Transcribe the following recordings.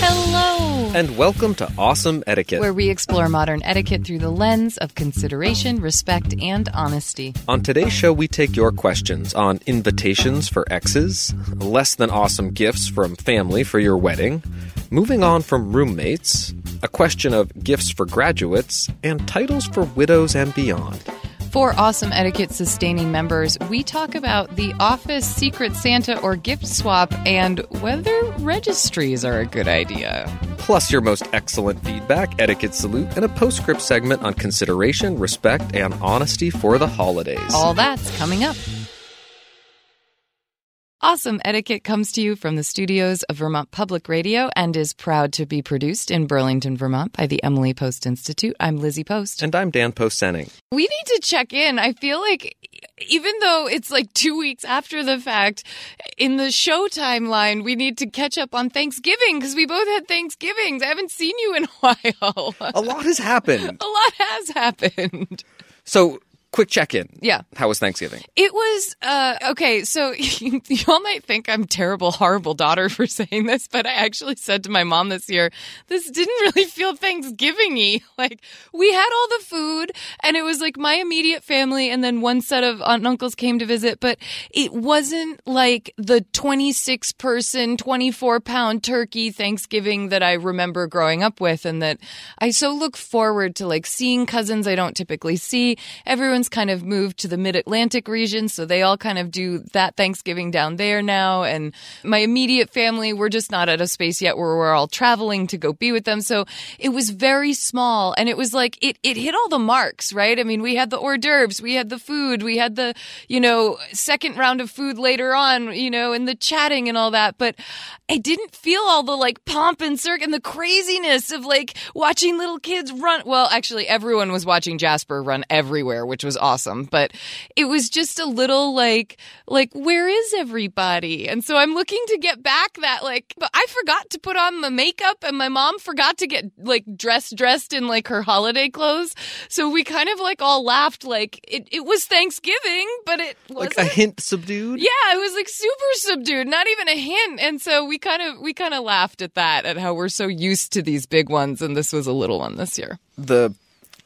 Hello! And welcome to Awesome Etiquette. Where we explore modern etiquette through the lens of consideration, respect, and honesty. On today's show, we take your questions on invitations for exes, less than awesome gifts from family for your wedding, moving on from roommates, a question of gifts for graduates, and titles for widows and beyond. For Awesome Etiquette sustaining members, we talk about the office secret Santa or gift swap and whether registries are a good idea. Plus, your most excellent feedback, etiquette salute, and a postscript segment on consideration, respect, and honesty for the holidays. All that's coming up. Awesome Etiquette comes to you from the studios of Vermont Public Radio and is proud to be produced in Burlington, Vermont by the Emily Post Institute. I'm Lizzie Post. And I'm Dan Post Senning. We need to check in. I feel like even though it's like two weeks after the fact, in the show timeline, we need to catch up on Thanksgiving because we both had Thanksgivings. I haven't seen you in a while. A lot has happened. a lot has happened. So, quick check in. Yeah. How was Thanksgiving? It was uh okay, so y'all might think I'm terrible, horrible daughter for saying this, but I actually said to my mom this year, this didn't really feel Thanksgiving-y. Like we had all the food and it was like my immediate family and then one set of aunt and uncles came to visit, but it wasn't like the 26 person, 24 pound turkey Thanksgiving that I remember growing up with and that I so look forward to like seeing cousins I don't typically see. Kind of moved to the mid Atlantic region, so they all kind of do that Thanksgiving down there now. And my immediate family, we're just not at a space yet where we're all traveling to go be with them. So it was very small and it was like it, it hit all the marks, right? I mean, we had the hors d'oeuvres, we had the food, we had the, you know, second round of food later on, you know, and the chatting and all that. But I didn't feel all the like pomp and circ and the craziness of like watching little kids run. Well, actually, everyone was watching Jasper run everywhere, which was awesome. But it was just a little like, like, where is everybody? And so I'm looking to get back that like, but I forgot to put on my makeup and my mom forgot to get like dressed, dressed in like her holiday clothes. So we kind of like all laughed like it, it was Thanksgiving, but it Like wasn't. a hint subdued? Yeah, it was like super subdued, not even a hint. And so we kind of we kind of laughed at that at how we're so used to these big ones and this was a little one this year. The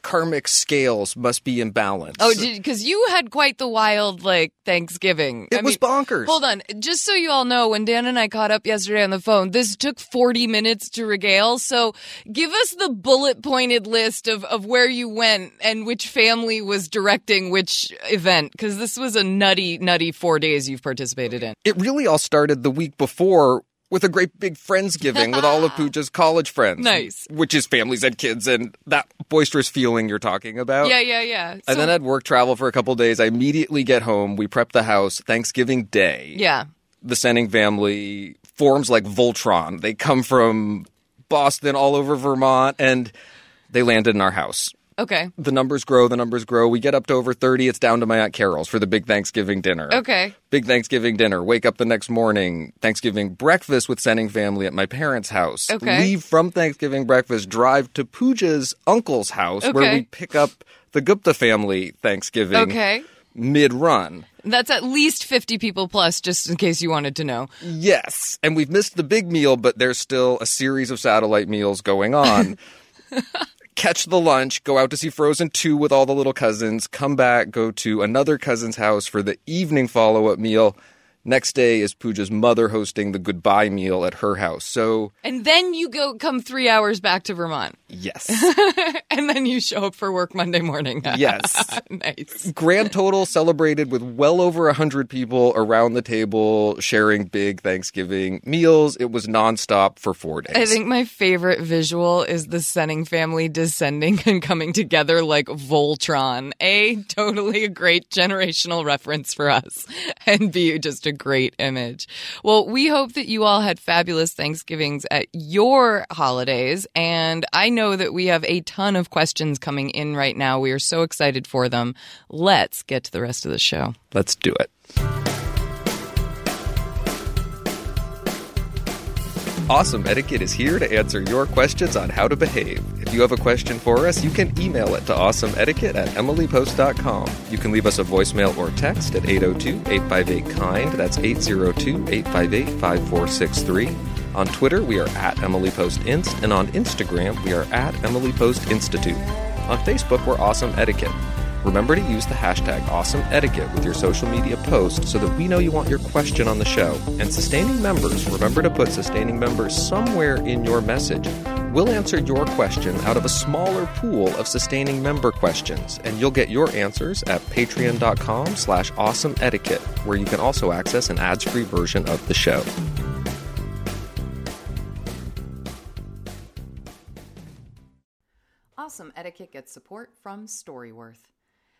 karmic scales must be in balance. Oh, because you had quite the wild like Thanksgiving. It was bonkers. Hold on, just so you all know, when Dan and I caught up yesterday on the phone, this took forty minutes to regale. So give us the bullet pointed list of of where you went and which family was directing which event, because this was a nutty, nutty four days you've participated in. It really all started the week before with a great big Friendsgiving with all of Pooja's college friends. Nice. Which is families and kids and that boisterous feeling you're talking about. Yeah, yeah, yeah. And then I'd work travel for a couple days. I immediately get home. We prep the house. Thanksgiving Day. yeah. The Senning family forms like Voltron. They come from Boston, all over Vermont, and they landed in our house. Okay. The numbers grow, the numbers grow. We get up to over 30. It's down to my Aunt Carol's for the big Thanksgiving dinner. Okay. Big Thanksgiving dinner. Wake up the next morning. Thanksgiving breakfast with Senning family at my parents' house. Okay. Leave from Thanksgiving breakfast, drive to Pooja's uncle's house where we pick up the Gupta family Thanksgiving Okay. mid run. That's at least 50 people plus, just in case you wanted to know. Yes. And we've missed the big meal, but there's still a series of satellite meals going on. Catch the lunch, go out to see Frozen 2 with all the little cousins, come back, go to another cousin's house for the evening follow up meal. Next day is Pooja's mother hosting the goodbye meal at her house. So, And then you go come three hours back to Vermont. yes. and then you show up for work Monday morning. Yes. nice. Grand total celebrated with well over 100 people around the table sharing big Thanksgiving meals. It was nonstop for four days. I think my favorite visual is the Senning family descending and coming together like Voltron. A, totally a great generational reference for us, and B, just a great image. Well, we hope that you all had fabulous Thanksgivings at your holidays, and I know that we have a ton of questions coming in right now. We are so excited for them. Let's get to the rest of the show. Let's do it. Awesome Etiquette is here to answer your questions on how to behave. If you have a question for us, you can email it to awesomeetiquette at emilypost.com. You can leave us a voicemail or text at 802 858 KIND. That's 802 858 5463. On Twitter, we are at Emily Post Inst, and on Instagram, we are at Emily Post Institute. On Facebook, we're Awesome Etiquette. Remember to use the hashtag Awesome Etiquette with your social media post so that we know you want your question on the show. And sustaining members, remember to put sustaining members somewhere in your message. We'll answer your question out of a smaller pool of sustaining member questions, and you'll get your answers at patreon.com slash awesome etiquette, where you can also access an ads-free version of the show. Awesome Etiquette gets support from Storyworth.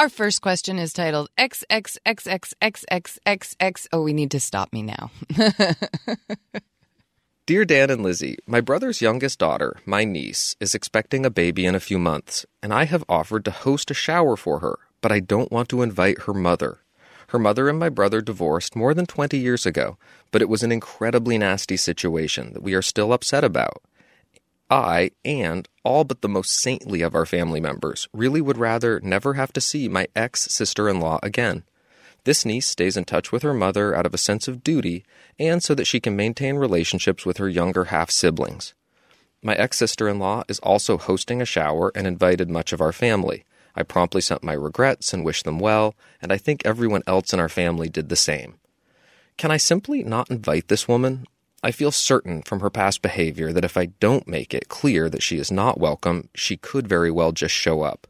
Our first question is titled XXXXXXXX. Oh, we need to stop me now. Dear Dan and Lizzie, my brother's youngest daughter, my niece, is expecting a baby in a few months, and I have offered to host a shower for her, but I don't want to invite her mother. Her mother and my brother divorced more than 20 years ago, but it was an incredibly nasty situation that we are still upset about. I, and all but the most saintly of our family members, really would rather never have to see my ex sister in law again. This niece stays in touch with her mother out of a sense of duty and so that she can maintain relationships with her younger half siblings. My ex sister in law is also hosting a shower and invited much of our family. I promptly sent my regrets and wished them well, and I think everyone else in our family did the same. Can I simply not invite this woman? I feel certain from her past behavior that if I don't make it clear that she is not welcome, she could very well just show up.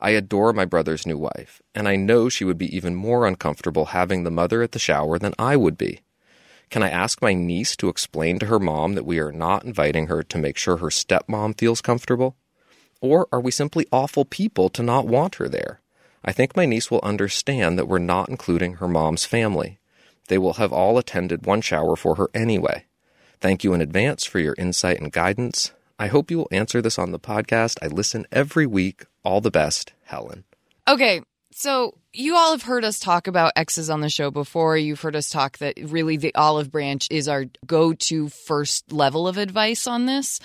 I adore my brother's new wife, and I know she would be even more uncomfortable having the mother at the shower than I would be. Can I ask my niece to explain to her mom that we are not inviting her to make sure her stepmom feels comfortable? Or are we simply awful people to not want her there? I think my niece will understand that we're not including her mom's family. They will have all attended one shower for her anyway. Thank you in advance for your insight and guidance. I hope you will answer this on the podcast. I listen every week. All the best, Helen. Okay, so you all have heard us talk about exes on the show before. You've heard us talk that really the olive branch is our go to first level of advice on this.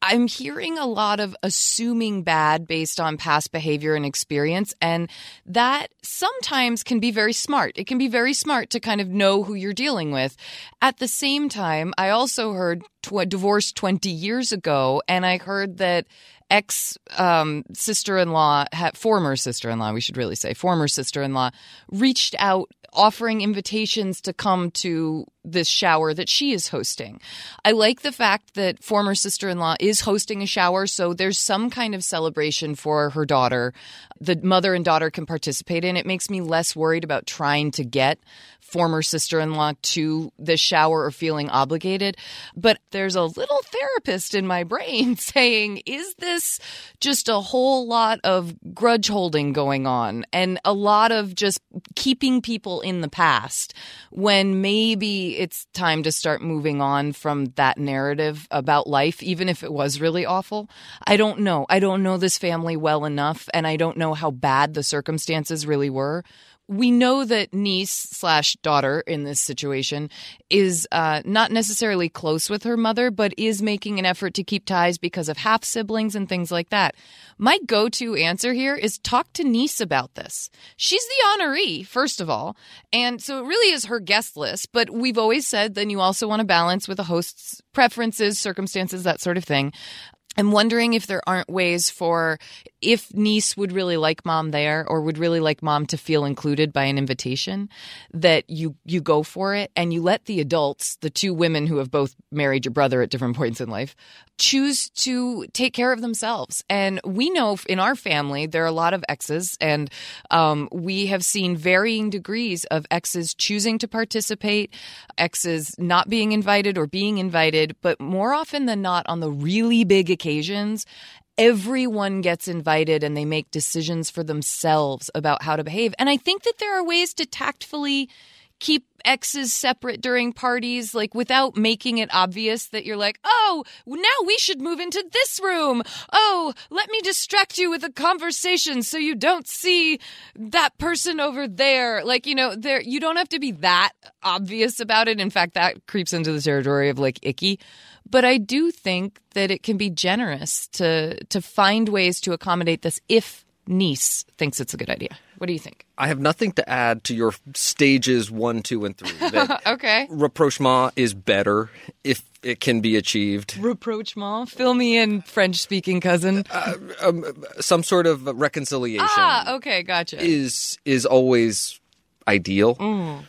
I'm hearing a lot of assuming bad based on past behavior and experience, and that sometimes can be very smart. It can be very smart to kind of know who you're dealing with. At the same time, I also heard tw- divorce 20 years ago, and I heard that ex um, sister in law, former sister in law, we should really say, former sister in law, reached out offering invitations to come to this shower that she is hosting. I like the fact that former sister in law is hosting a shower, so there's some kind of celebration for her daughter. The mother and daughter can participate in. It makes me less worried about trying to get former sister in law to the shower or feeling obligated. But there's a little therapist in my brain saying, is this just a whole lot of grudge holding going on and a lot of just keeping people in the past when maybe it's time to start moving on from that narrative about life, even if it was really awful? I don't know. I don't know this family well enough, and I don't know how bad the circumstances really were we know that niece slash daughter in this situation is uh, not necessarily close with her mother, but is making an effort to keep ties because of half siblings and things like that. My go to answer here is talk to niece about this. She's the honoree, first of all. And so it really is her guest list, but we've always said then you also want to balance with a host's preferences, circumstances, that sort of thing. I'm wondering if there aren't ways for if niece would really like mom there or would really like mom to feel included by an invitation that you you go for it and you let the adults, the two women who have both married your brother at different points in life, choose to take care of themselves. And we know in our family there are a lot of exes, and um, we have seen varying degrees of exes choosing to participate, exes not being invited or being invited, but more often than not on the really big occasions. Everyone gets invited and they make decisions for themselves about how to behave. And I think that there are ways to tactfully keep exes separate during parties, like without making it obvious that you're like, oh, now we should move into this room. Oh, let me distract you with a conversation so you don't see that person over there. Like, you know, there you don't have to be that obvious about it. In fact, that creeps into the territory of like icky. But I do think that it can be generous to to find ways to accommodate this if niece thinks it's a good idea. What do you think? I have nothing to add to your stages one, two, and three. okay. Rapprochement is better if it can be achieved. Rapprochement? Fill me in, French speaking cousin. Uh, um, some sort of reconciliation. Ah, okay, gotcha. Is is always ideal. Mm.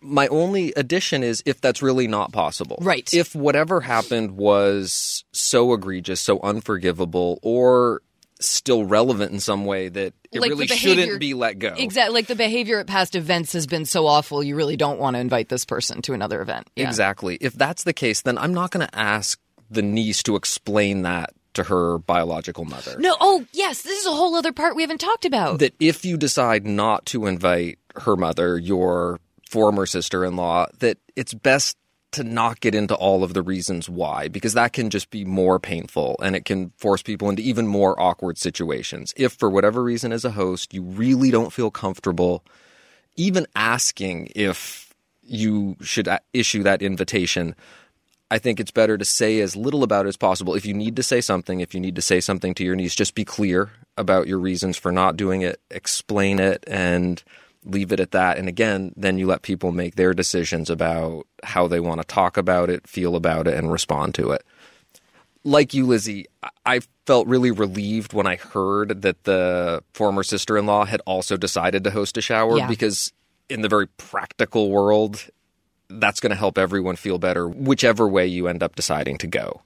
My only addition is if that's really not possible. Right. If whatever happened was so egregious, so unforgivable, or still relevant in some way that it like really behavior, shouldn't be let go. Exactly. Like the behavior at past events has been so awful, you really don't want to invite this person to another event. Yeah. Exactly. If that's the case, then I'm not going to ask the niece to explain that to her biological mother. No, oh, yes, this is a whole other part we haven't talked about. That if you decide not to invite her mother, your former sister in law, that it's best to not get into all of the reasons why, because that can just be more painful and it can force people into even more awkward situations. If for whatever reason, as a host, you really don't feel comfortable even asking if you should issue that invitation, I think it's better to say as little about it as possible. If you need to say something, if you need to say something to your niece, just be clear about your reasons for not doing it, explain it, and leave it at that. And again, then you let people make their decisions about how they want to talk about it, feel about it, and respond to it. Like you, Lizzie, I felt really relieved when I heard that the former sister in law had also decided to host a shower yeah. because, in the very practical world, that's going to help everyone feel better, whichever way you end up deciding to go.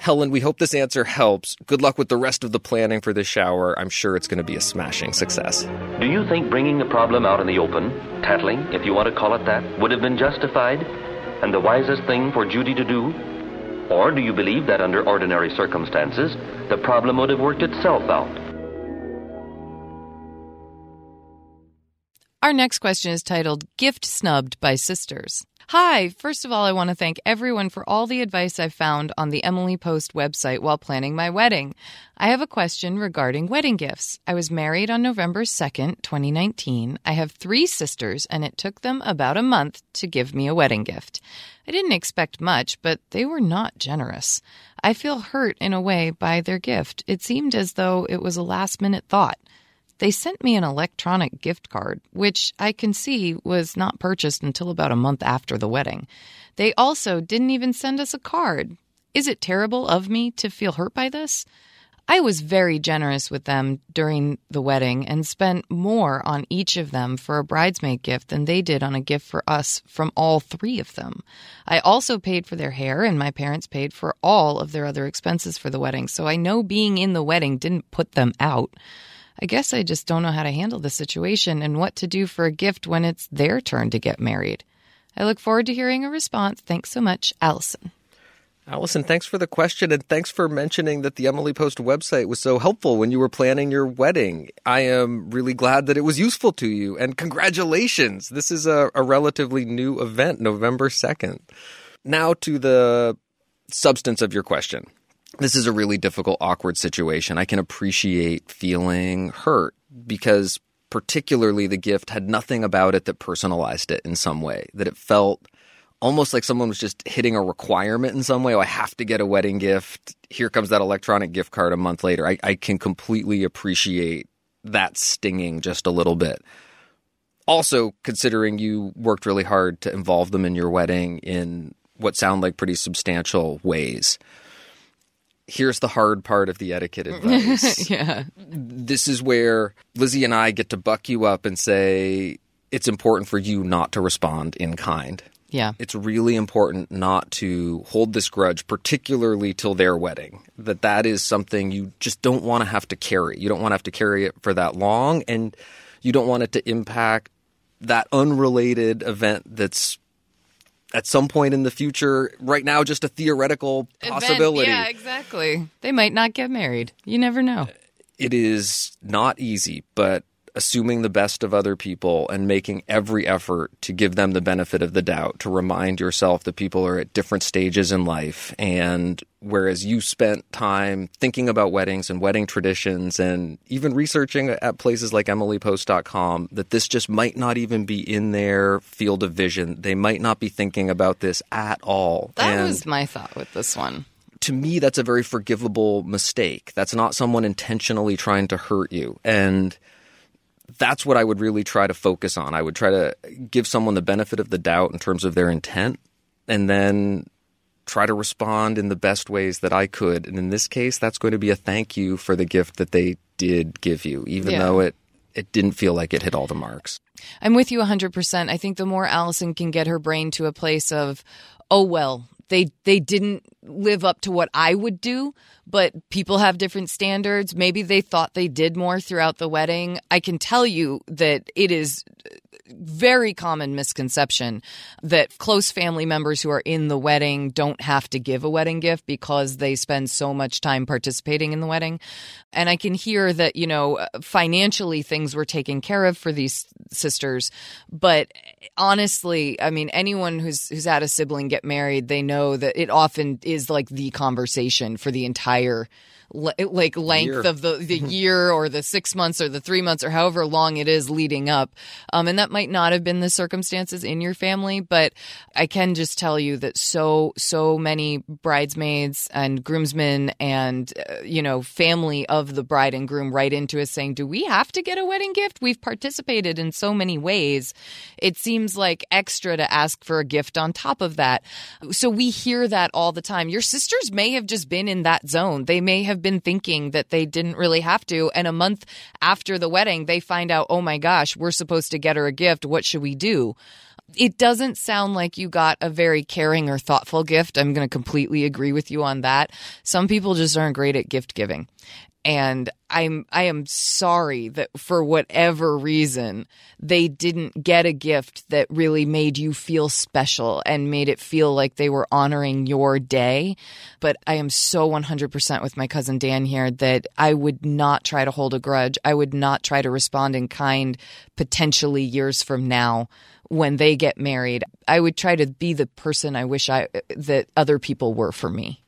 Helen, we hope this answer helps. Good luck with the rest of the planning for this shower. I'm sure it's going to be a smashing success. Do you think bringing the problem out in the open, tattling, if you want to call it that, would have been justified and the wisest thing for Judy to do? Or do you believe that under ordinary circumstances, the problem would have worked itself out? Our next question is titled Gift Snubbed by Sisters. Hi, first of all, I want to thank everyone for all the advice I've found on the Emily Post website while planning my wedding. I have a question regarding wedding gifts. I was married on November 2nd, 2019. I have three sisters, and it took them about a month to give me a wedding gift. I didn't expect much, but they were not generous. I feel hurt in a way by their gift. It seemed as though it was a last minute thought. They sent me an electronic gift card, which I can see was not purchased until about a month after the wedding. They also didn't even send us a card. Is it terrible of me to feel hurt by this? I was very generous with them during the wedding and spent more on each of them for a bridesmaid gift than they did on a gift for us from all three of them. I also paid for their hair, and my parents paid for all of their other expenses for the wedding, so I know being in the wedding didn't put them out. I guess I just don't know how to handle the situation and what to do for a gift when it's their turn to get married. I look forward to hearing a response. Thanks so much, Allison. Allison, thanks for the question and thanks for mentioning that the Emily Post website was so helpful when you were planning your wedding. I am really glad that it was useful to you and congratulations. This is a, a relatively new event, November 2nd. Now to the substance of your question this is a really difficult, awkward situation. I can appreciate feeling hurt because, particularly, the gift had nothing about it that personalized it in some way, that it felt almost like someone was just hitting a requirement in some way. Oh, I have to get a wedding gift. Here comes that electronic gift card a month later. I, I can completely appreciate that stinging just a little bit. Also, considering you worked really hard to involve them in your wedding in what sound like pretty substantial ways here's the hard part of the etiquette advice. yeah. This is where Lizzie and I get to buck you up and say it's important for you not to respond in kind. Yeah. It's really important not to hold this grudge, particularly till their wedding. That that is something you just don't want to have to carry. You don't want to have to carry it for that long and you don't want it to impact that unrelated event that's at some point in the future. Right now, just a theoretical possibility. Event, yeah, exactly. They might not get married. You never know. It is not easy, but assuming the best of other people and making every effort to give them the benefit of the doubt, to remind yourself that people are at different stages in life. And whereas you spent time thinking about weddings and wedding traditions and even researching at places like emilypost.com, that this just might not even be in their field of vision. They might not be thinking about this at all. That and was my thought with this one to me, that's a very forgivable mistake. That's not someone intentionally trying to hurt you. And that's what I would really try to focus on. I would try to give someone the benefit of the doubt in terms of their intent and then try to respond in the best ways that I could. And in this case, that's going to be a thank you for the gift that they did give you, even yeah. though it it didn't feel like it hit all the marks. I'm with you 100%. I think the more Allison can get her brain to a place of, oh, well, they they didn't live up to what I would do, but people have different standards. Maybe they thought they did more throughout the wedding. I can tell you that it is very common misconception that close family members who are in the wedding don't have to give a wedding gift because they spend so much time participating in the wedding. And I can hear that, you know, financially things were taken care of for these sisters. But honestly, I mean, anyone who's, who's had a sibling get married, they know that it often is like the conversation for the entire like length year. of the, the year or the six months or the three months or however long it is leading up. Um, and that might not have been the circumstances in your family, but I can just tell you that so, so many bridesmaids and groomsmen and, uh, you know, family of the bride and groom write into us saying, do we have to get a wedding gift? We've participated in so many ways. It seems like extra to ask for a gift on top of that. So we hear that all the time. Your sisters may have just been in that zone. They may been thinking that they didn't really have to. And a month after the wedding, they find out, oh my gosh, we're supposed to get her a gift. What should we do? It doesn't sound like you got a very caring or thoughtful gift. I'm going to completely agree with you on that. Some people just aren't great at gift giving. And I'm I am sorry that for whatever reason they didn't get a gift that really made you feel special and made it feel like they were honoring your day. But I am so 100% with my cousin Dan here that I would not try to hold a grudge. I would not try to respond in kind potentially years from now when they get married. I would try to be the person I wish I that other people were for me.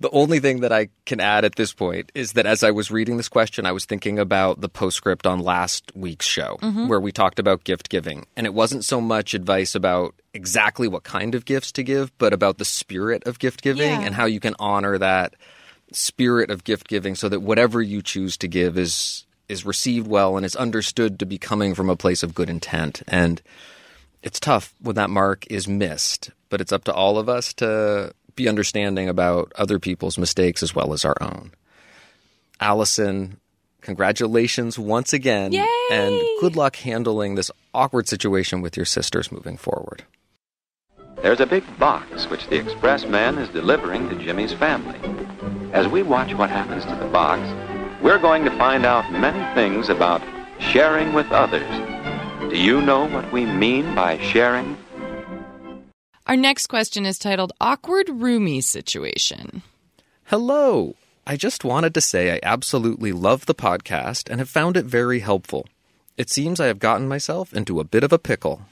The only thing that I can add at this point is that as I was reading this question, I was thinking about the postscript on last week's show Mm-hmm. where we talked about gift giving. And it wasn't so much advice about exactly what kind of gifts to give, but about the spirit of gift giving Yeah. and how you can honor that spirit of gift giving so that whatever you choose to give is is received well and is understood to be coming from a place of good intent. And it's tough when that mark is missed, but it's up to all of us to be understanding about other people's mistakes as well as our own. Allison, congratulations once again. Yay! And good luck handling this awkward situation with your sisters moving forward. There's a big box which the express man is delivering to Jimmy's family. As we watch what happens to the box, we're going to find out many things about sharing with others. Do you know what we mean by sharing? Our next question is titled Awkward Roomie Situation. Hello. I just wanted to say I absolutely love the podcast and have found it very helpful. It seems I have gotten myself into a bit of a pickle.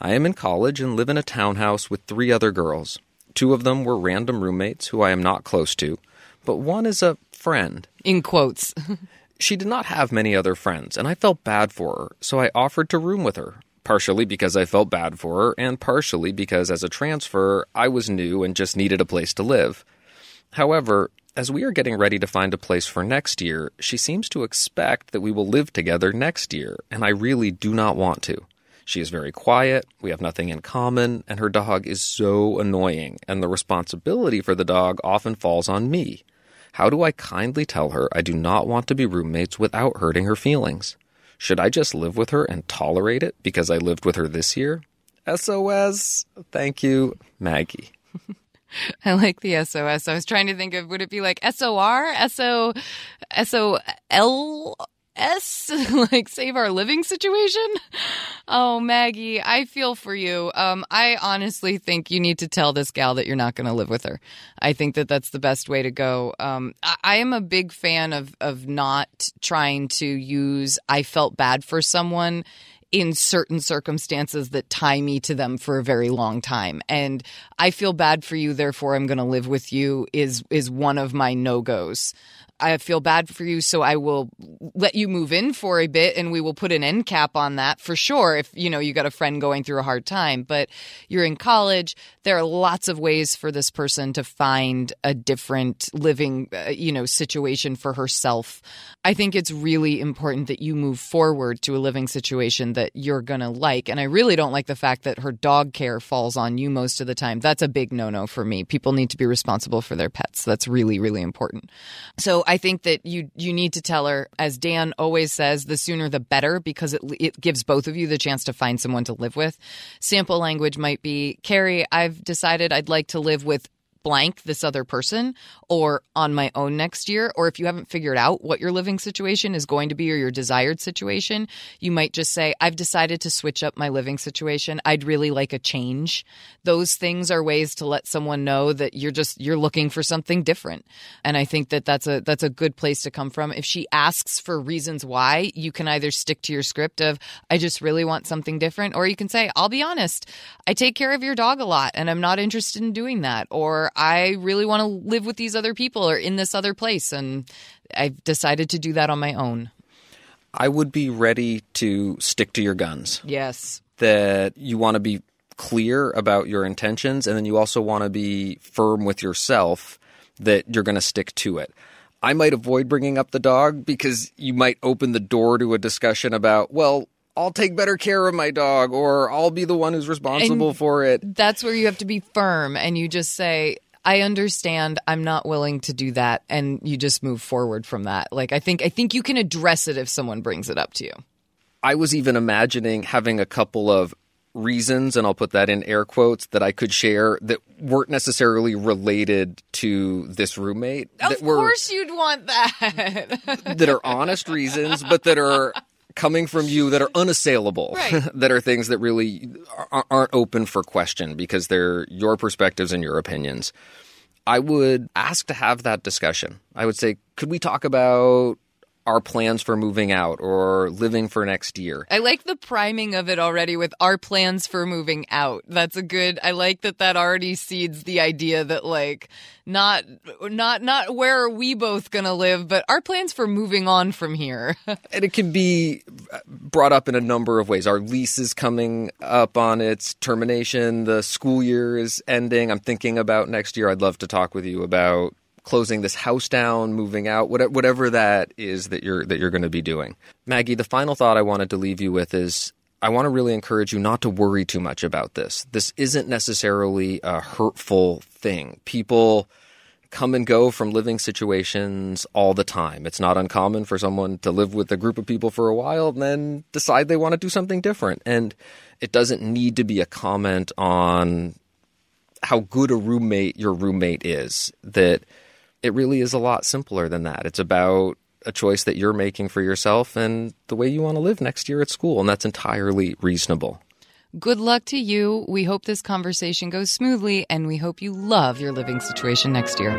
I am in college and live in a townhouse with three other girls. Two of them were random roommates who I am not close to, but one is a friend. In quotes. She did not have many other friends, and I felt bad for her, so I offered to room with her. Partially because I felt bad for her, and partially because as a transfer, I was new and just needed a place to live. However, as we are getting ready to find a place for next year, she seems to expect that we will live together next year, and I really do not want to. She is very quiet, we have nothing in common, and her dog is so annoying, and the responsibility for the dog often falls on me. How do I kindly tell her I do not want to be roommates without hurting her feelings? Should I just live with her and tolerate it because I lived with her this year? SOS. Thank you, Maggie. I like the SOS. I was trying to think of would it be like SOR? SO SOL S like save our living situation? Oh, Maggie, I feel for you. Um I honestly think you need to tell this gal that you're not going to live with her. I think that that's the best way to go. Um I, I am a big fan of of not trying to use I felt bad for someone in certain circumstances that tie me to them for a very long time and i feel bad for you therefore i'm going to live with you is is one of my no-goes I feel bad for you, so I will let you move in for a bit and we will put an end cap on that for sure if you know you got a friend going through a hard time. But you're in college, there are lots of ways for this person to find a different living uh, you know situation for herself. I think it's really important that you move forward to a living situation that you're going to like. And I really don't like the fact that her dog care falls on you most of the time. That's a big no-no for me. People need to be responsible for their pets. That's really really important. So I think that you you need to tell her, as Dan always says, the sooner the better because it it gives both of you the chance to find someone to live with. Sample language might be, Carrie, I've decided I'd like to live with blank this other person or on my own next year or if you haven't figured out what your living situation is going to be or your desired situation you might just say i've decided to switch up my living situation. I'd really like a change. Those things are ways to let someone know that you're just you're looking for something different. And i think that that's a that's a good place to come from. If she asks for reasons why you can either stick to your script of i just really want something different or you can say i'll be honest i take care of your dog a lot and i'm not interested in doing that or I really want to live with these other people or in this other place. And I've decided to do that on my own. I would be ready to stick to your guns. Yes. That you want to be clear about your intentions, and then you also want to be firm with yourself that you're going to stick to it. I might avoid bringing up the dog because you might open the door to a discussion about, well, I'll take better care of my dog or I'll be the one who's responsible And for it. That's where you have to be firm and you just say, I understand I'm not willing to do that and you just move forward from that. Like I think I think you can address it if someone brings it up to you. I was even imagining having a couple of reasons, and I'll put that in air quotes, that I could share that weren't necessarily related to this roommate. Of that were, course, you'd want that. that are honest reasons, but that are coming from you that are unassailable, Right. that are things that really aren't open for question because they're your perspectives and your opinions. I would ask to have that discussion. I would say, could we talk about our plans for moving out or living for next year? I like the priming of it already with our plans for moving out. That's a good. I like that that already seeds the idea that like not not not where are we both going to live, but our plans for moving on from here. And it can be uh, brought up in a number of ways. Our lease is coming up on its termination. The school year is ending. I'm thinking about next year. I'd love to talk with you about closing this house down, moving out, whatever, whatever that is that you're that you're going to be doing. Maggie, the final thought I wanted to leave you with is I want to really encourage you not to worry too much about this. This isn't necessarily a hurtful thing. People come and go from living situations all the time. It's not uncommon for someone to live with a group of people for a while and then decide they want to do something different. And it doesn't need to be a comment on how good a roommate your roommate is. That it really is a lot simpler than that. It's about a choice that you're making for yourself and the way you want to live next year at school. And that's entirely reasonable. Good luck to you. We hope this conversation goes smoothly, and we hope you love your living situation next year.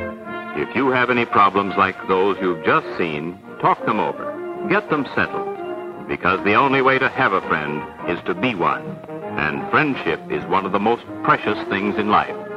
If you have any problems like those you've just seen, talk them over. Get them settled. Because the only way to have a friend is to be one. And friendship is one of the most precious things in life.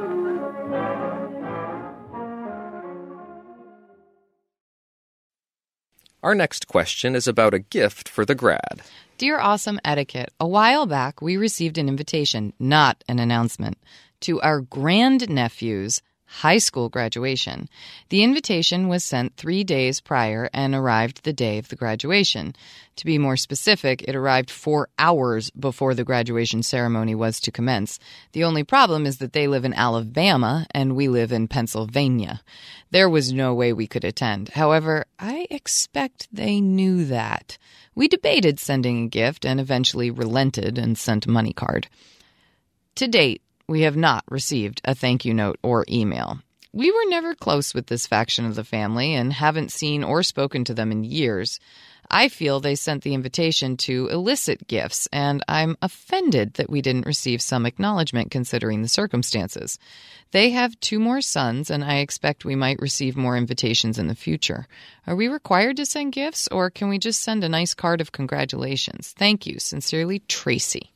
Our next question is about a gift for the grad. Dear Awesome Etiquette, a while back we received an invitation, not an announcement, to our grandnephew's high school graduation. The invitation was sent three days prior and arrived the day of the graduation. To be more specific, it arrived four hours before the graduation ceremony was to commence. The only problem is that they live in Alabama and we live in Pennsylvania. There was no way we could attend. However, I expect they knew that. We debated sending a gift and eventually relented and sent a money card. To date, we have not received a thank you note or email. We were never close with this faction of the family and haven't seen or spoken to them in years. I feel they sent the invitation to elicit gifts, and I'm offended that we didn't receive some acknowledgement considering the circumstances. They have two more sons, and I expect we might receive more invitations in the future. Are we required to send gifts, or can we just send a nice card of congratulations? Thank you. Sincerely, Tracy.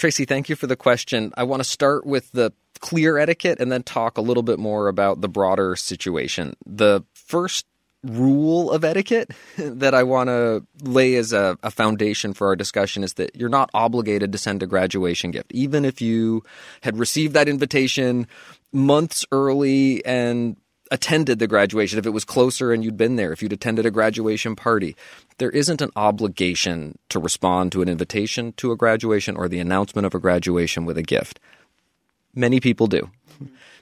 Tracy, thank you for the question. I want to start with the clear etiquette and then talk a little bit more about the broader situation. The first rule of etiquette that I want to lay as a, a, foundation for our discussion is that you're not obligated to send a graduation gift. Even if you had received that invitation months early and attended the graduation, if it was closer and you'd been there, if you'd attended a graduation party, there isn't an obligation to respond to an invitation to a graduation or the announcement of a graduation with a gift. Many people do.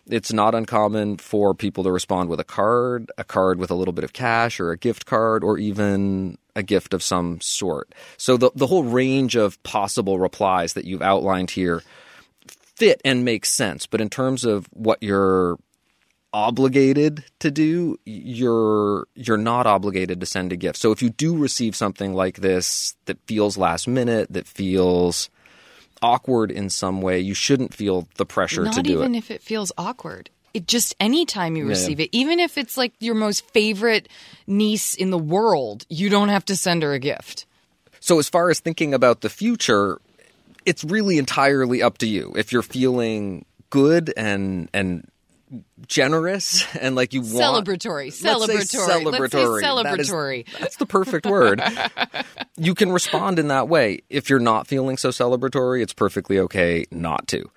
It's not uncommon for people to respond with a card, a card with a little bit of cash, or a gift card, or even a gift of some sort. So the, the whole range of possible replies that you've outlined here fit and make sense. But in terms of what you're obligated to do you're you're not obligated to send a gift so if you do receive something like this that feels last minute that feels awkward in some way you shouldn't feel the pressure not to do it. even if it feels awkward it just anytime you Yeah. receive it even if it's like your most favorite niece in the world you don't have to send her a gift So, as far as thinking about the future, it's really entirely up to you. If you're feeling good and and generous and like you want Celebratory, celebratory. Say celebratory. That is- celebratory. that's the perfect word. you can respond in that way. If you're not feeling so celebratory, it's perfectly okay not to.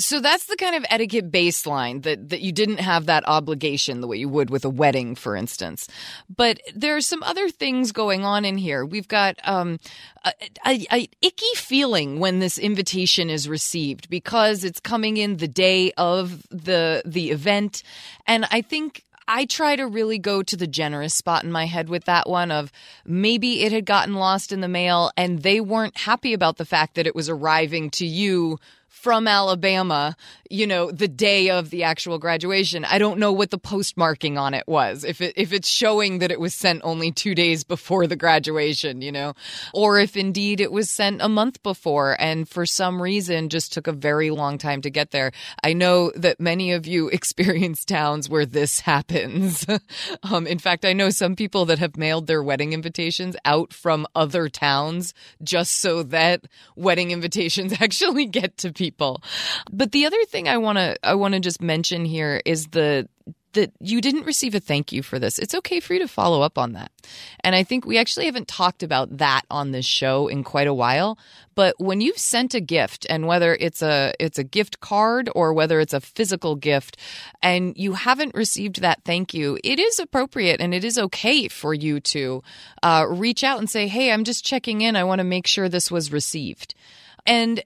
So that's the kind of etiquette baseline that, that you didn't have that obligation the way you would with a wedding, for instance. But there are some other things going on in here. We've got um, a, a, a icky feeling when this invitation is received because it's coming in the day of the the event, and I think I try to really go to the generous spot in my head with that one of maybe it had gotten lost in the mail and they weren't happy about the fact that it was arriving to you from Alabama, you know, the day of the actual graduation. I don't know what the postmarking on it was. If it if it's showing that it was sent only 2 days before the graduation, you know, or if indeed it was sent a month before and for some reason just took a very long time to get there. I know that many of you experience towns where this happens. um, in fact, I know some people that have mailed their wedding invitations out from other towns just so that wedding invitations actually get to people. But the other thing I want to I want to just mention here is the that you didn't receive a thank you for this. It's okay for you to follow up on that. And I think we actually haven't talked about that on this show in quite a while, but when you've sent a gift and whether it's a it's a gift card or whether it's a physical gift and you haven't received that thank you, it is appropriate and it is okay for you to uh, reach out and say, "Hey, I'm just checking in. I want to make sure this was received." And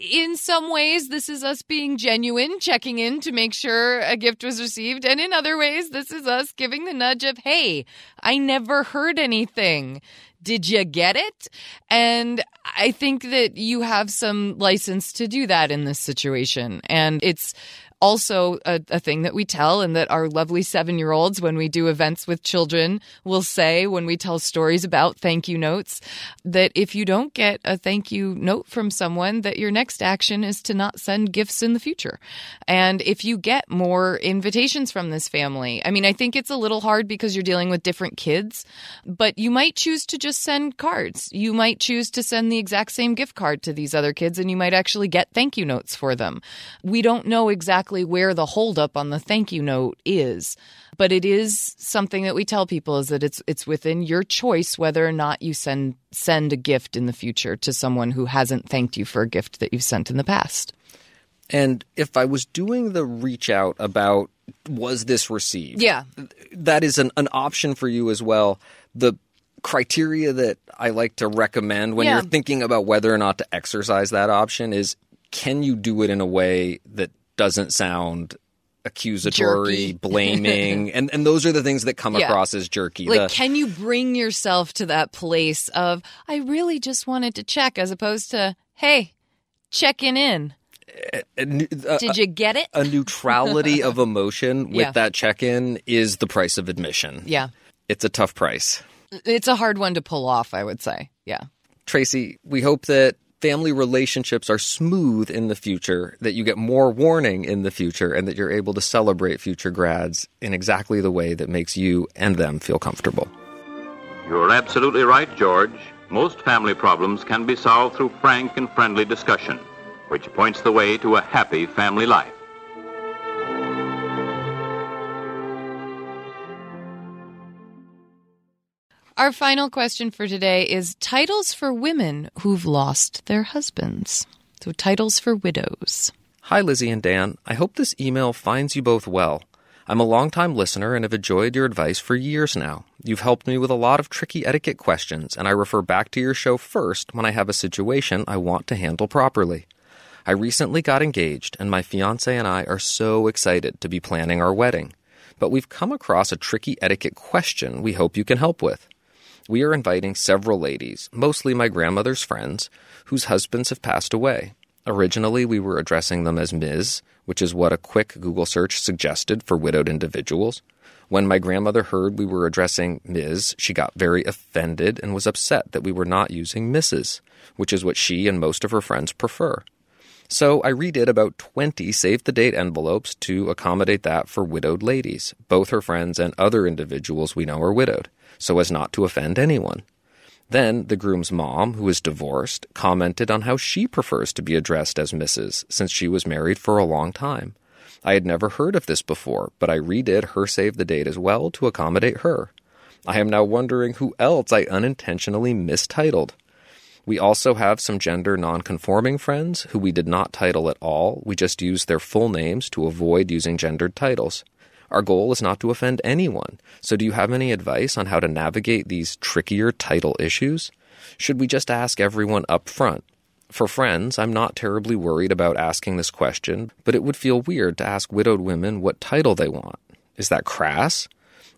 in some ways, this is us being genuine, checking in to make sure a gift was received. And in other ways, this is us giving the nudge of, hey, I never heard anything. Did you get it? And I think that you have some license to do that in this situation. And it's also a, a, thing that we tell and that our lovely seven year olds, when we do events with children, will say when we tell stories about thank you notes that if you don't get a thank you note from someone, that your next action is to not send gifts in the future. And if you get more invitations from this family, I mean, I think it's a little hard because you're dealing with different kids, but you might choose to just send cards. You might choose to send the exact same gift card to these other kids and you might actually get thank you notes for them. We don't know exactly exactly where the holdup on the thank you note is. But it is something that we tell people is that it's it's within your choice whether or not you send send a gift in the future to someone who hasn't thanked you for a gift that you've sent in the past. And if I was doing the reach out about was this received? Yeah. That is an, an option for you as well. The criteria that I like to recommend when yeah. you're thinking about whether or not to exercise that option is can you do it in a way that doesn't sound accusatory, jerky. blaming, and and those are the things that come yeah. across as jerky. Like, the, can you bring yourself to that place of I really just wanted to check, as opposed to hey, checking in. A, a, a, uh, Did you get it? A neutrality of emotion with yeah. that check in is the price of admission. Yeah. It's a tough price. It's a hard one to pull off, I would say. Yeah. Tracy, we hope that family relationships are smooth in the future, that you get more warning in the future, and that you're able to celebrate future grads in exactly the way that makes you and them feel comfortable. You're absolutely right, George. Most family problems can be solved through frank and friendly discussion, which points the way to a happy family life. Our final question for today is titles for women who've lost their husbands. So, titles for widows. Hi, Lizzie and Dan. I hope this email finds you both well. I'm a longtime listener and have enjoyed your advice for years now. You've helped me with a lot of tricky etiquette questions, and I refer back to your show first when I have a situation I want to handle properly. I recently got engaged, and my fiance and I are so excited to be planning our wedding. But we've come across a tricky etiquette question we hope you can help with we are inviting several ladies, mostly my grandmother's friends, whose husbands have passed away. Originally, we were addressing them as Ms., which is what a quick Google search suggested for widowed individuals. When my grandmother heard we were addressing Ms., she got very offended and was upset that we were not using Mrs., which is what she and most of her friends prefer. So I redid about 20 save the date envelopes to accommodate that for widowed ladies, both her friends and other individuals we know are widowed so as not to offend anyone. Then the groom's mom, who is divorced, commented on how she prefers to be addressed as Mrs., since she was married for a long time. I had never heard of this before, but I redid her save the date as well to accommodate her. I am now wondering who else I unintentionally mistitled. We also have some gender nonconforming friends who we did not title at all, we just used their full names to avoid using gendered titles. Our goal is not to offend anyone. So, do you have any advice on how to navigate these trickier title issues? Should we just ask everyone up front? For friends, I'm not terribly worried about asking this question, but it would feel weird to ask widowed women what title they want. Is that crass?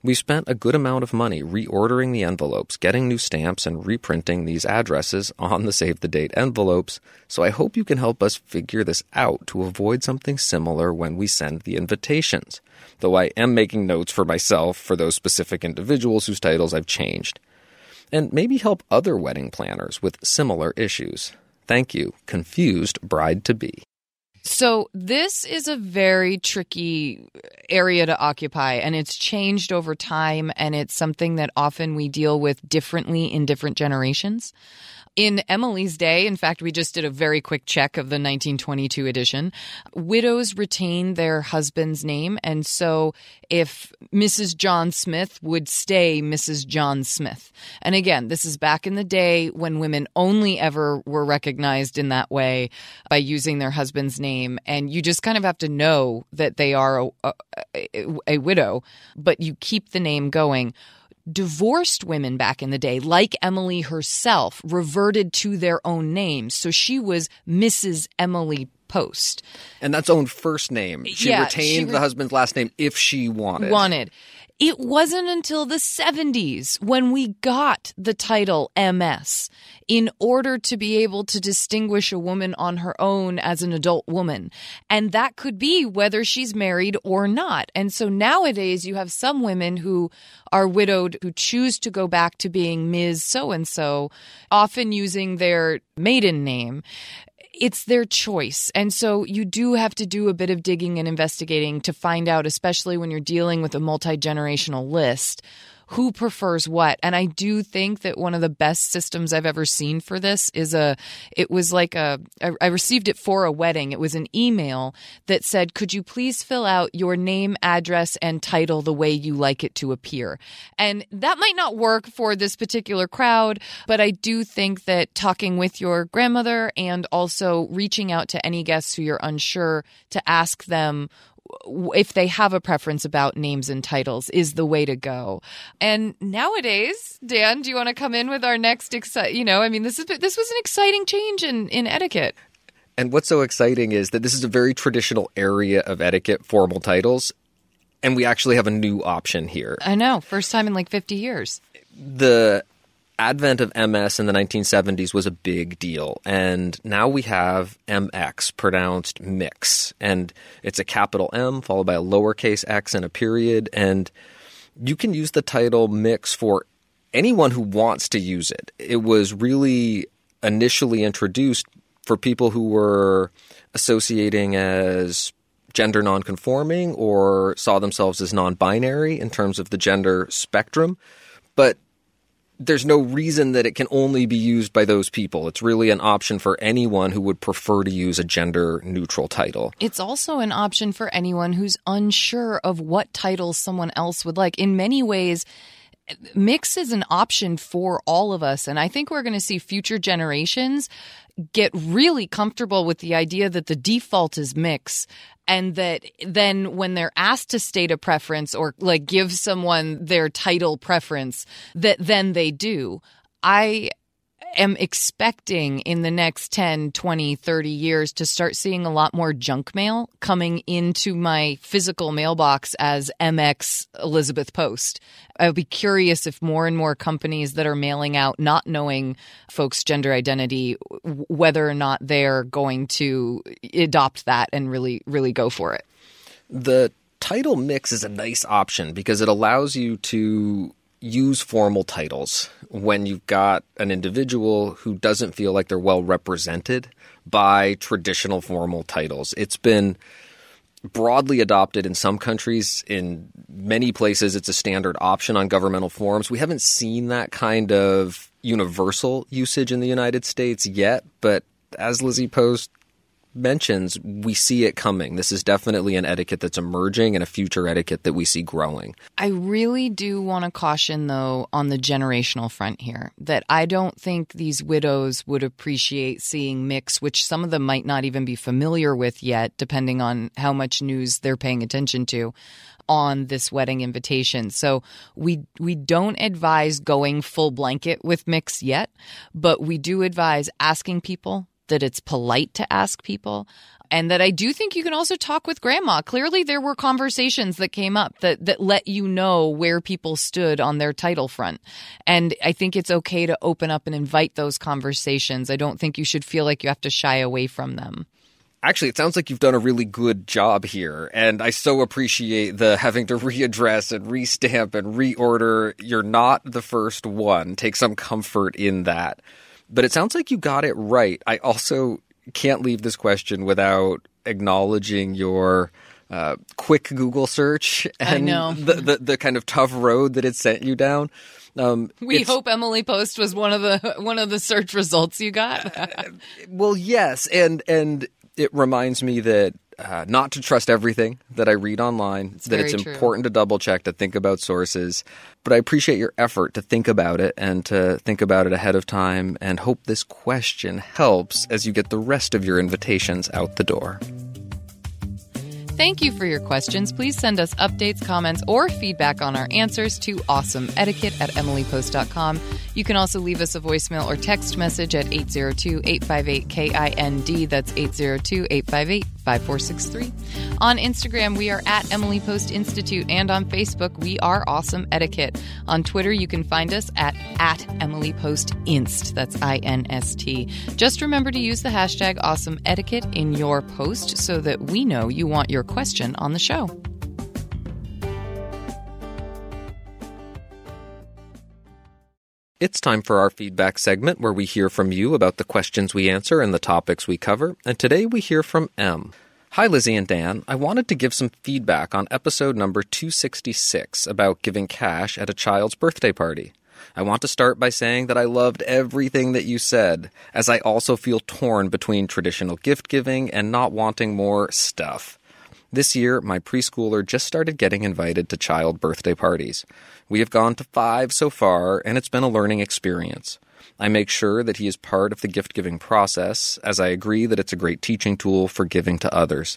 We've spent a good amount of money reordering the envelopes, getting new stamps, and reprinting these addresses on the save the date envelopes, so I hope you can help us figure this out to avoid something similar when we send the invitations. Though I am making notes for myself for those specific individuals whose titles I've changed. And maybe help other wedding planners with similar issues. Thank you, confused bride to be. So, this is a very tricky area to occupy, and it's changed over time, and it's something that often we deal with differently in different generations. In Emily's day, in fact, we just did a very quick check of the 1922 edition. Widows retain their husband's name. And so if Mrs. John Smith would stay Mrs. John Smith. And again, this is back in the day when women only ever were recognized in that way by using their husband's name. And you just kind of have to know that they are a, a, a, widow, but you keep the name going divorced women back in the day, like Emily herself, reverted to their own names. So she was Mrs. Emily Post. And that's own first name. She Yeah, retained she re- the husband's last name if she wanted. Wanted. It wasn't until the 70s when we got the title MS in order to be able to distinguish a woman on her own as an adult woman. And that could be whether she's married or not. And so nowadays you have some women who are widowed who choose to go back to being Ms. So and so, often using their maiden name it's their choice. And so you do have to do a bit of digging and investigating to find out, especially when you're dealing with a multi generational list, who prefers what. And I do think that one of the best systems I've ever seen for this is a, it was like a, I received it for a wedding. It was an email that said, could you please fill out your name, address, and title the way you like it to appear? And that might not work for this particular crowd, but I do think that talking with your grandmother and also reaching out to any guests who you're unsure to ask them if they have a preference about names and titles is the way to go. And nowadays, Dan, do you want to come in with our next exci- you know, I mean this is this was an exciting change in in etiquette. And what's so exciting is that this is a very traditional area of etiquette, formal titles, and we actually have a new option here. I know, first time in like 50 years. The advent of MS in the 1970s was a big deal, and now we have MX, pronounced mix, and it's a capital M followed by a lowercase x and a period, and you can use the title mix for anyone who wants to use it. It was really initially introduced for people who were associating as gender nonconforming or saw themselves as non-binary in terms of the gender spectrum, but there's no reason that it can only be used by those people. It's really an option for anyone who would prefer to use a gender neutral title. It's also an option for anyone who's unsure of what title someone else would like. In many ways, mix is an option for all of us. And I think we're going to see future generations get really comfortable with the idea that the default is mix and that then when they're asked to state a preference or like give someone their title preference that then they do. I am expecting in the next 10, 20, 30 years to start seeing a lot more junk mail coming into my physical mailbox as MX Elizabeth Post. I would be curious if more and more companies that are mailing out not knowing folks' gender identity, whether or not they're going to adopt that and really, really go for it. The title mix is a nice option because it allows you to use formal titles when you've got an individual who doesn't feel like they're well represented by traditional formal titles. It's been broadly adopted in some countries. In many places, it's a standard option on governmental forms. We haven't seen that kind of universal usage in the United States yet, but as Lizzie Post mentions, we see it coming. This is definitely an etiquette that's emerging and a future etiquette that we see growing. I really do want to caution, though, on the generational front here, that I don't think these widows would appreciate seeing mix, which some of them might not even be familiar with yet, depending on how much news they're paying attention to on this wedding invitation. So we we don't advise going full blanket with mix yet, but we do advise asking people that it's polite to ask people and that I do think you can also talk with grandma. Clearly, there were conversations that came up that that let you know where people stood on their title front, and I think it's okay to open up and invite those conversations. I don't think you should feel like you have to shy away from them. Actually, it sounds like you've done a really good job here, and I so appreciate the having to readdress and restamp and reorder. You're not the first one. Take some comfort in that. But it sounds like you got it right. I also can't leave this question without acknowledging your uh, quick Google search and The, the, the kind of tough road that it sent you down. Um, we hope Emily Post was one of the one of the search results you got. well, yes, and and it reminds me that uh, not to trust everything that I read online, it's that it's true. important to double check, to think about sources. But I appreciate your effort to think about it and to think about it ahead of time and hope this question helps as you get the rest of your invitations out the door. Thank you for your questions. Please send us updates, comments, or feedback on our answers to awesomeetiquette at emilypost.com. You can also leave us a voicemail or text message at 802 858 KIND. That's 802 858 5463. On Instagram, we are at Emily Post Institute, and on Facebook, we are Awesome Etiquette. On Twitter, you can find us at, at Emily Post Inst. That's I N S T. Just remember to use the hashtag Awesome Etiquette in your post so that we know you want your question on the show. It's time for our feedback segment where we hear from you about the questions we answer and the topics we cover. And today we hear from M. Hi, Lizzie and Dan. I wanted to give some feedback on episode number 266 about giving cash at a child's birthday party. I want to start by saying that I loved everything that you said, as I also feel torn between traditional gift giving and not wanting more stuff. This year, my preschooler just started getting invited to child birthday parties. We have gone to five so far, and it's been a learning experience. I make sure that he is part of the gift giving process, as I agree that it's a great teaching tool for giving to others.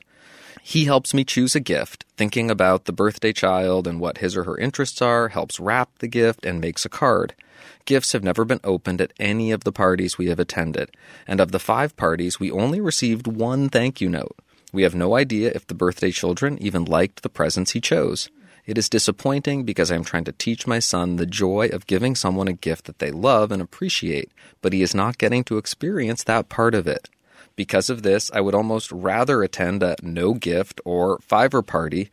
He helps me choose a gift, thinking about the birthday child and what his or her interests are, helps wrap the gift, and makes a card. Gifts have never been opened at any of the parties we have attended, and of the five parties, we only received one thank you note. We have no idea if the birthday children even liked the presents he chose. It is disappointing because I am trying to teach my son the joy of giving someone a gift that they love and appreciate, but he is not getting to experience that part of it. Because of this, I would almost rather attend a no gift or fiver party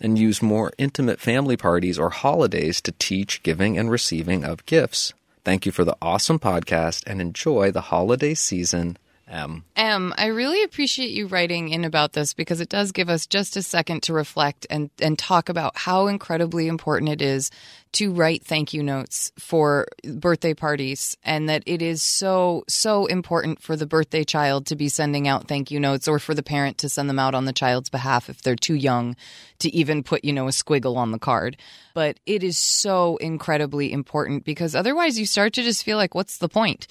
and use more intimate family parties or holidays to teach giving and receiving of gifts. Thank you for the awesome podcast and enjoy the holiday season. M. M, I really appreciate you writing in about this because it does give us just a second to reflect and, and talk about how incredibly important it is to write thank you notes for birthday parties and that it is so, so important for the birthday child to be sending out thank you notes or for the parent to send them out on the child's behalf if they're too young to even put, you know, a squiggle on the card. But it is so incredibly important because otherwise you start to just feel like, what's the point?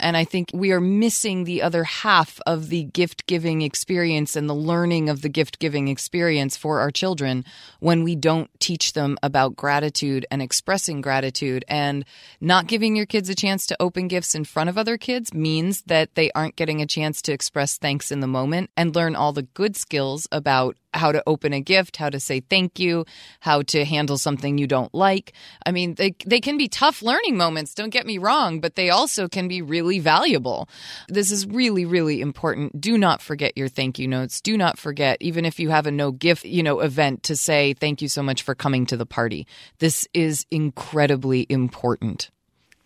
And I think we are missing the other half of the gift giving experience and the learning of the gift giving experience for our children when we don't teach them about gratitude and expressing gratitude. And not giving your kids a chance to open gifts in front of other kids means that they aren't getting a chance to express thanks in the moment and learn all the good skills about how to open a gift, how to say thank you, how to handle something you don't like. I mean, they they can be tough learning moments, don't get me wrong, but they also can be really valuable. This is really really important. Do not forget your thank you notes. Do not forget even if you have a no gift, you know, event to say thank you so much for coming to the party. This is incredibly important.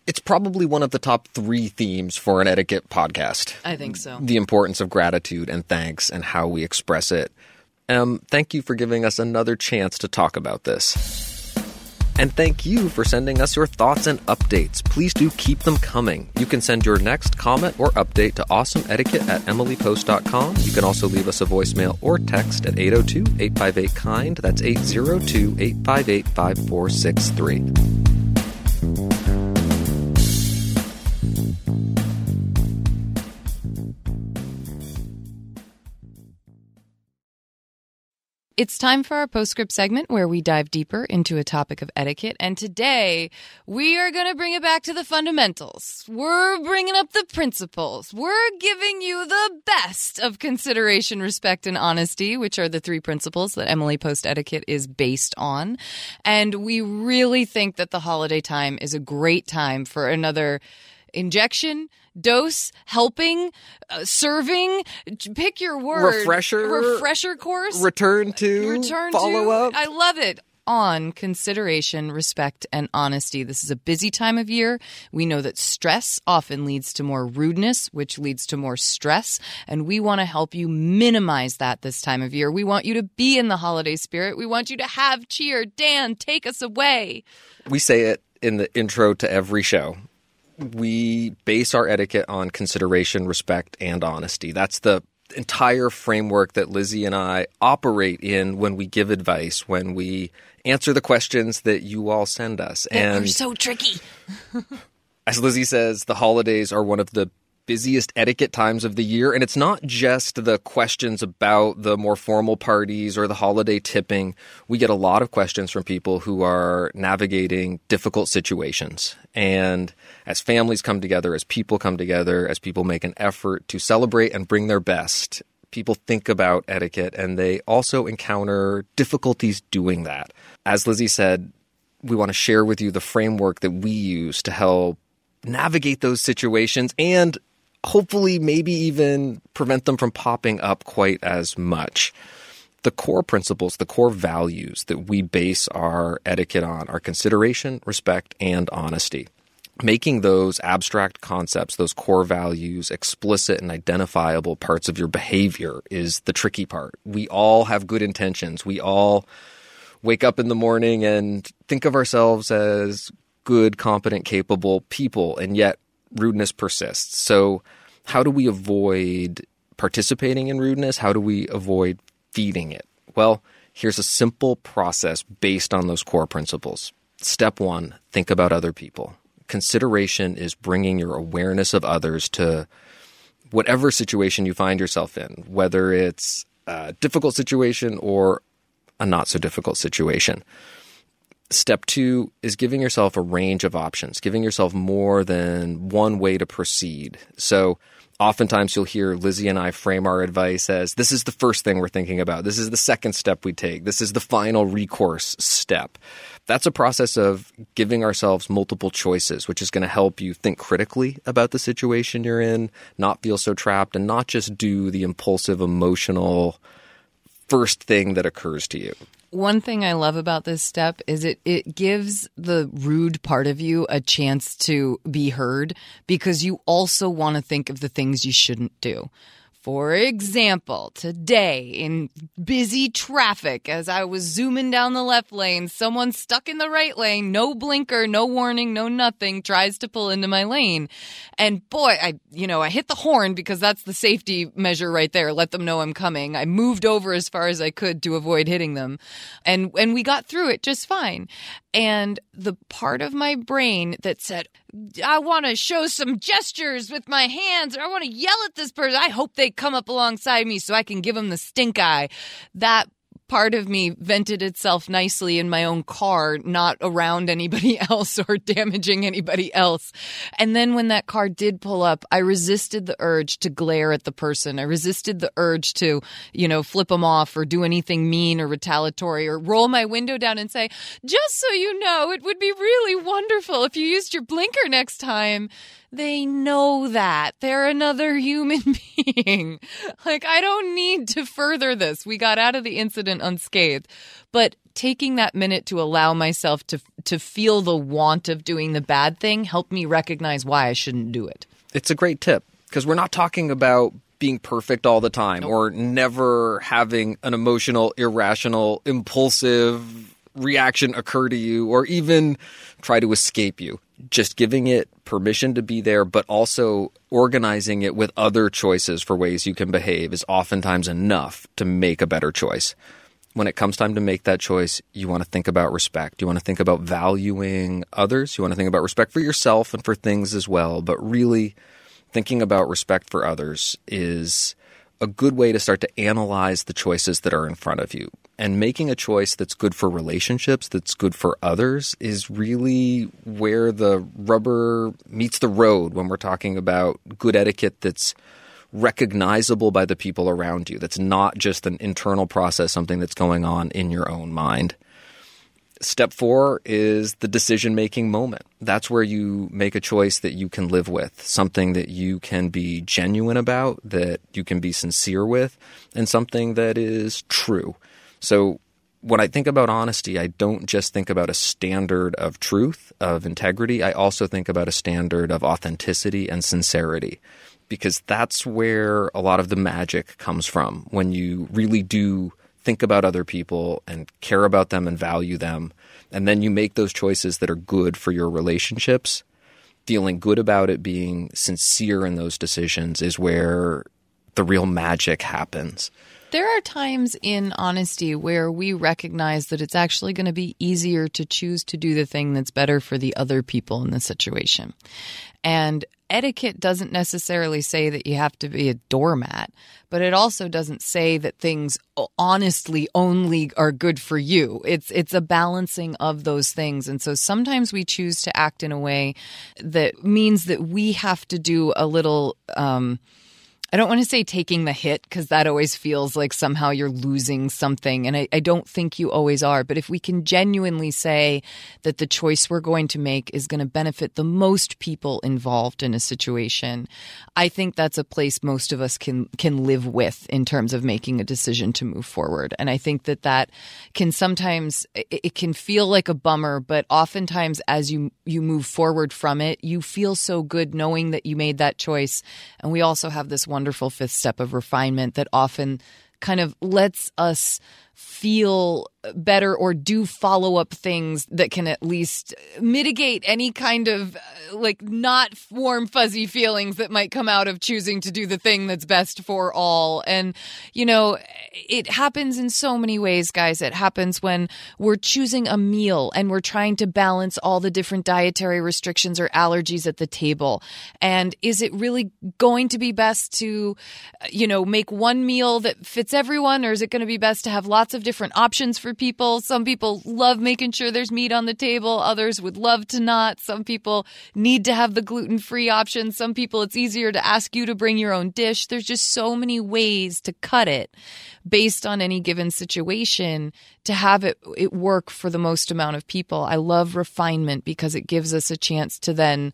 It's probably one of the top three themes for an etiquette podcast. I think so. The importance of gratitude and thanks and how we express it. Um, thank you for giving us another chance to talk about this. And thank you for sending us your thoughts and updates. Please do keep them coming. You can send your next comment or update to awesomeetiquette at emilypost.com. You can also leave us a voicemail or text at 802 858 KIND. That's 802 858 5463. It's time for our postscript segment where we dive deeper into a topic of etiquette. And today we are going to bring it back to the fundamentals. We're bringing up the principles. We're giving you the best of consideration, respect, and honesty, which are the three principles that Emily Post Etiquette is based on. And we really think that the holiday time is a great time for another injection dose, helping, uh, serving, pick your word. Refresher. Refresher course. Return to. Return follow to. up. I love it. On consideration, respect, and honesty. This is a busy time of year. We know that stress often leads to more rudeness, which leads to more stress. And we want to help you minimize that this time of year. We want you to be in the holiday spirit. We want you to have cheer. Dan, take us away. We say it in the intro to every show. We base our etiquette on consideration, respect, and honesty. That's the entire framework that Lizzie and I operate in when we give advice, when we answer the questions that you all send us. And They're so tricky. as Lizzie says, the holidays are one of the busiest etiquette times of the year. And it's not just the questions about the more formal parties or the holiday tipping. We get a lot of questions from people who are navigating difficult situations. And as families come together, as people come together, as people make an effort to celebrate and bring their best, people think about etiquette and they also encounter difficulties doing that. As Lizzie said, we want to share with you the framework that we use to help navigate those situations and hopefully maybe even prevent them from popping up quite as much. The core principles, the core values that we base our etiquette on are consideration, respect, and honesty. Making those abstract concepts, those core values, explicit and identifiable parts of your behavior is the tricky part. We all have good intentions. We all wake up in the morning and think of ourselves as good, competent, capable people, and yet rudeness persists. So, how do we avoid participating in rudeness? How do we avoid feeding it? Well, here's a simple process based on those core principles. Step one think about other people. Consideration is bringing your awareness of others to whatever situation you find yourself in, whether it's a difficult situation or a not so difficult situation. Step two is giving yourself a range of options, giving yourself more than one way to proceed. So, oftentimes you'll hear Lizzie and I frame our advice as this is the first thing we're thinking about. This is the second step we take. This is the final recourse step. That's a process of giving ourselves multiple choices, which is going to help you think critically about the situation you're in, not feel so trapped, and not just do the impulsive, emotional first thing that occurs to you. One thing I love about this step is it it gives the rude part of you a chance to be heard because you also want to think of the things you shouldn't do. For example, today in busy traffic, as I was zooming down the left lane, someone stuck in the right lane, no blinker, no warning, no nothing, tries to pull into my lane. And boy, I, you know, I hit the horn because that's the safety measure right there. Let them know I'm coming. I moved over as far as I could to avoid hitting them. And, and we got through it just fine. And the part of my brain that said, I want to show some gestures with my hands, or I want to yell at this person. I hope they come up alongside me so I can give them the stink eye. That part of me vented itself nicely in my own car, not around anybody else or damaging anybody else. And then when that car did pull up, I resisted the urge to glare at the person. I resisted the urge to, you know, flip them off or do anything mean or retaliatory or roll my window down and say, just so you know, it would be really wonderful if you used your blinker next time they know that they're another human being. like, I don't need to further this. We got out of the incident unscathed. But taking that minute to allow myself to, to feel the want of doing the bad thing helped me recognize why I shouldn't do it. It's a great tip because we're not talking about being perfect all the time or never having an emotional, irrational, impulsive reaction occur to you or even try to escape you. Just giving it permission to be there, but also organizing it with other choices for ways you can behave is oftentimes enough to make a better choice. When it comes time to make that choice, you want to think about respect. You want to think about valuing others. You want to think about respect for yourself and for things as well. But really, thinking about respect for others is a good way to start to analyze the choices that are in front of you And making a choice that's good for relationships, that's good for others, is really where the rubber meets the road when we're talking about good etiquette that's recognizable by the people around you. That's not just an internal process, something that's going on in your own mind. Step four is the decision making moment. That's where you make a choice that you can live with, something that you can be genuine about, that you can be sincere with, and something that is true. So, when I think about honesty, I don't just think about a standard of truth, of integrity. I also think about a standard of authenticity and sincerity because that's where a lot of the magic comes from when you really do think about other people and care about them and value them. And then you make those choices that are good for your relationships. Feeling good about it, being sincere in those decisions is where the real magic happens. There are times in honesty where we recognize that it's actually going to be easier to choose to do the thing that's better for the other people in the situation. And etiquette doesn't necessarily say that you have to be a doormat, but it also doesn't say that things honestly only are good for you. It's it's a balancing of those things. And so sometimes we choose to act in a way that means that we have to do a little um, I don't want to say taking the hit because that always feels like somehow you're losing something. And I, I, don't think you always are. But if we can genuinely say that the choice we're going to make is going to benefit the most people involved in a situation, I think that's a place most of us can, can live with in terms of making a decision to move forward. And I think that that can sometimes, it, it can feel like a bummer, but oftentimes as you, you move forward from it, you feel so good knowing that you made that choice. And we also have this one wonderful fifth step of refinement that often kind of lets us feel better or do follow up things that can at least mitigate any kind of uh, like not warm fuzzy feelings that might come out of choosing to do the thing that's best for all. And you know it happens in so many ways guys. It happens when we're choosing a meal and we're trying to balance all the different dietary restrictions or allergies at the table. And is it really going to be best to you know make one meal that fits everyone or is it going to be best to have lots of different options for people. Some people love making sure there's meat on the table. Others would love to not. Some people need to have the gluten free option. Some people it's easier to ask you to bring your own dish. There's just so many ways to cut it based on any given situation to have it, it work for the most amount of people. I love refinement because it gives us a chance to then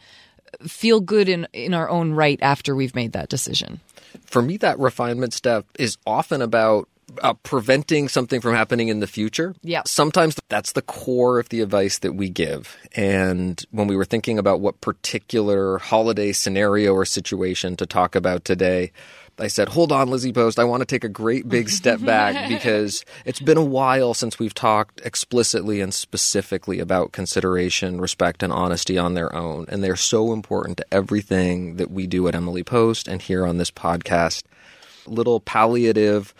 feel good in, in our own right after we've made that decision. For me, that refinement step is often about uh, preventing something from happening in the future. Yeah. Sometimes that's the core of the advice that we give. And when we were thinking about what particular holiday scenario or situation to talk about today, I said, hold on, Lizzie Post. I want to take a great big step back because it's been a while since we've talked explicitly and specifically about consideration, respect, and honesty on their own. And they're so important to everything that we do at Emily Post and here on this podcast. Little palliative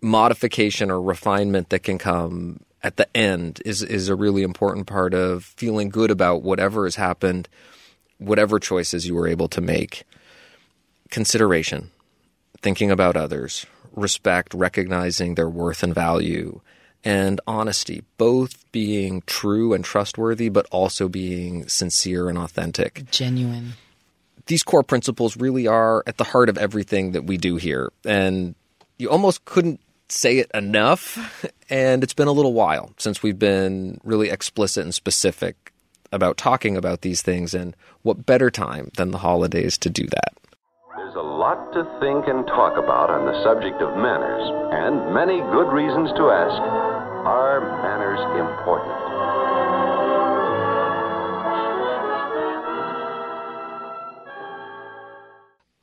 modification or refinement that can come at the end is is a really important part of feeling good about whatever has happened, whatever choices you were able to make. Consideration, thinking about others, respect, recognizing their worth and value, and honesty, both being true and trustworthy, but also being sincere and authentic. Genuine. These core principles really are at the heart of everything that we do here. And you almost couldn't say it enough. And it's been a little while since we've been really explicit and specific about talking about these things. And what better time than the holidays to do that? There's a lot to think and talk about on the subject of manners, and many good reasons to ask are manners important?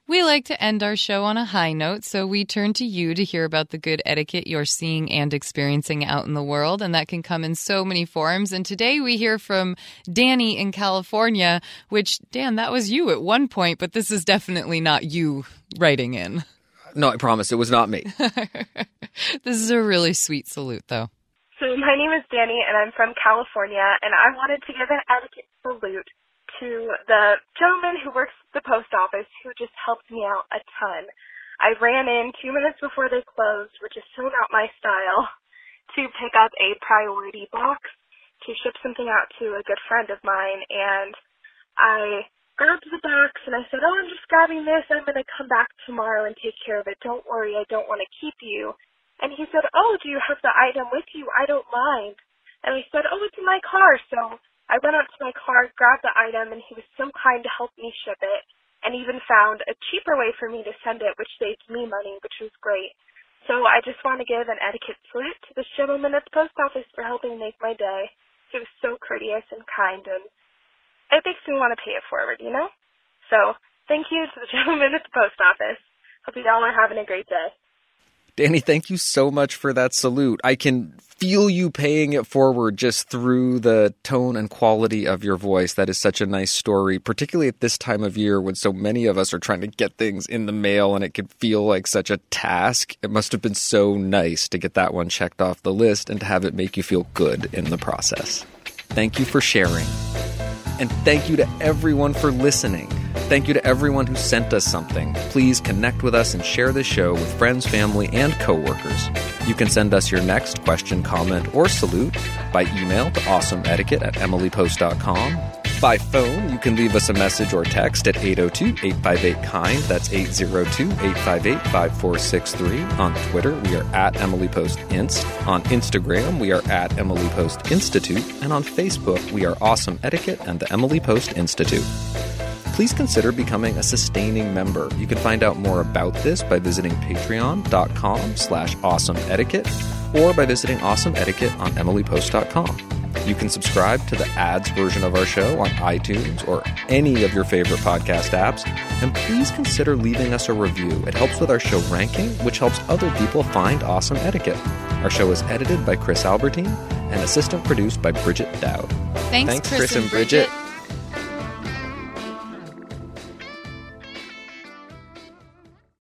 We like to end our show on a high note, so we turn to you to hear about the good etiquette you're seeing and experiencing out in the world, and that can come in so many forms. And today we hear from Danny in California, which, Dan, that was you at one point, but this is definitely not you writing in. No, I promise it was not me. this is a really sweet salute, though. So, my name is Danny, and I'm from California, and I wanted to give an etiquette salute to the gentleman who works at the post office who just helped me out a ton. I ran in two minutes before they closed, which is so not my style. to pick up a priority box to ship something out to a good friend of mine and I grabbed the box and I said, Oh, I'm just grabbing this. I'm going to come back tomorrow and take care of it. Don't worry. I don't want to keep you. And he said, Oh, do you have the item with you? I don't mind. And I said, Oh, it's in my car. So I went out to my car, grabbed the item, and he was so kind to help me ship it and even found a cheaper way for me to send it, which saved me money, which was great. So I just want to give an etiquette salute to this gentleman at the post office for helping make my day. He was so courteous and kind, and it makes me want to pay it forward, you know? So thank you to the gentleman at the post office. Hope you all are having a great day. Danny, thank you so much for that salute. I can feel you paying it forward just through the tone and quality of your voice. That is such a nice story, particularly at this time of year when so many of us are trying to get things in the mail and it can feel like such a task. It must have been so nice to get that one checked off the list and to have it make you feel good in the process. Thank you for sharing. And thank you to everyone for listening. Thank you to everyone who sent us something. Please connect with us and share this show with friends, family, and coworkers. You can send us your next question, comment, or salute by email to awesomeetiquette at emilypost.com. By phone, you can leave us a message or text at 802 858 KIND. That's 802 858 5463. On Twitter, we are at Emily Post Inst. On Instagram, we are at Emily Post Institute. And on Facebook, we are Awesome Etiquette and the Emily Post Institute please consider becoming a sustaining member. You can find out more about this by visiting patreon.com slash awesomeetiquette or by visiting awesomeetiquette on emilypost.com. You can subscribe to the ads version of our show on iTunes or any of your favorite podcast apps. And please consider leaving us a review. It helps with our show ranking, which helps other people find awesome etiquette. Our show is edited by Chris Albertine and assistant produced by Bridget Dowd. Thanks, Thanks Chris, Chris and Bridget. Bridget.